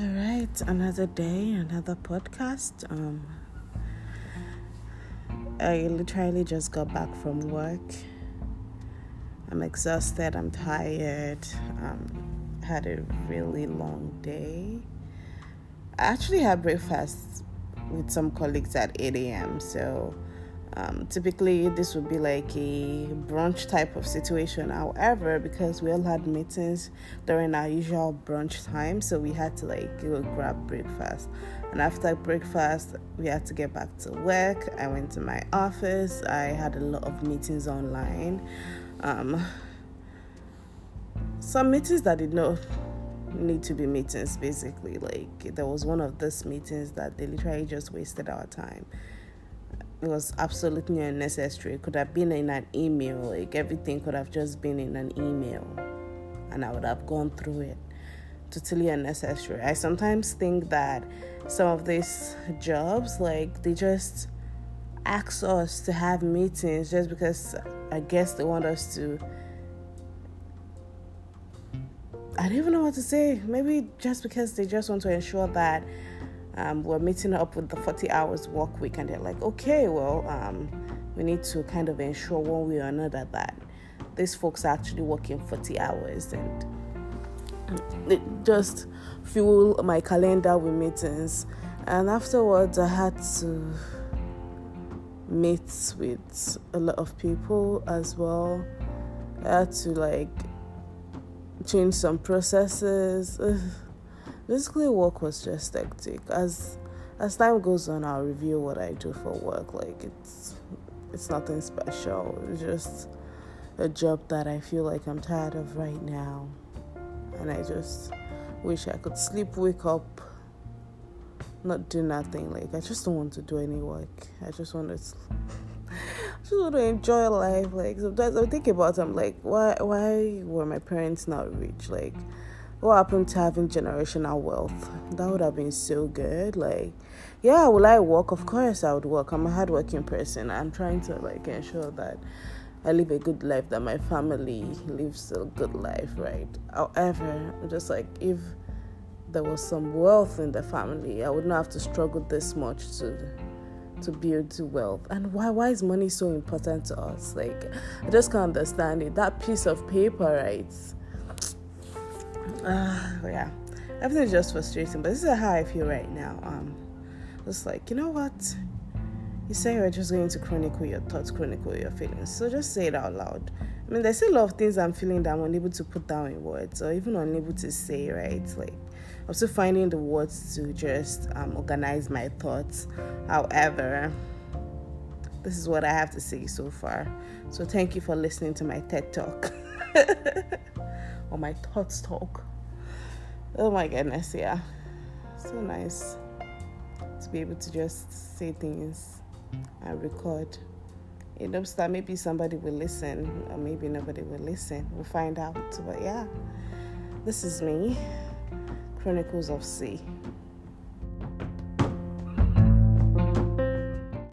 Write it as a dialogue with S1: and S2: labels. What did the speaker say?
S1: All right, another day, another podcast. Um, I literally just got back from work. I'm exhausted. I'm tired. Um, had a really long day. I actually had breakfast with some colleagues at 8 a.m. So um, typically, this would be like a brunch type of situation. However, because we all had meetings during our usual brunch time, so we had to like go grab breakfast. And after breakfast, we had to get back to work. I went to my office. I had a lot of meetings online. Um, some meetings that did not need to be meetings, basically. Like, there was one of those meetings that they literally just wasted our time it was absolutely unnecessary. It could have been in an email, like everything could have just been in an email, and I would have gone through it. Totally unnecessary. I sometimes think that some of these jobs, like, they just ask us to have meetings just because I guess they want us to. I don't even know what to say. Maybe just because they just want to ensure that um, we're meeting up with the 40 hours work week, and they're like, okay, well, um, we need to kind of ensure one way or another that these folks are actually working 40 hours and it just fuel my calendar with meetings. And afterwards, I had to meet with a lot of people as well. I had to like change some processes. basically work was just hectic. As as time goes on i'll review what i do for work. Like it's it's nothing special. It's just a job that i feel like i'm tired of right now. And i just wish i could sleep wake up not do nothing. Like i just don't want to do any work. I just want to I just want to enjoy life. Like sometimes i think about it, i'm like why why were my parents not rich? Like what happened to having generational wealth? That would have been so good. Like, yeah, will I work? Of course, I would work. I'm a hardworking person. I'm trying to like ensure that I live a good life, that my family lives a good life, right? However, I'm just like if there was some wealth in the family, I would not have to struggle this much to to build wealth. And why why is money so important to us? Like, I just can't understand it. That piece of paper, right? Uh, yeah, everything's just frustrating. But this is how I feel right now. Um, just like you know what, you say you're just going to chronicle your thoughts, chronicle your feelings. So just say it out loud. I mean, there's a lot of things I'm feeling that I'm unable to put down in words, or even unable to say. Right, like I'm still finding the words to just um, organize my thoughts. However, this is what I have to say so far. So thank you for listening to my TED talk. or my thoughts talk. Oh my goodness, yeah. So nice to be able to just say things and record. It hopes that maybe somebody will listen or maybe nobody will listen. We'll find out. But yeah, this is me, Chronicles of C.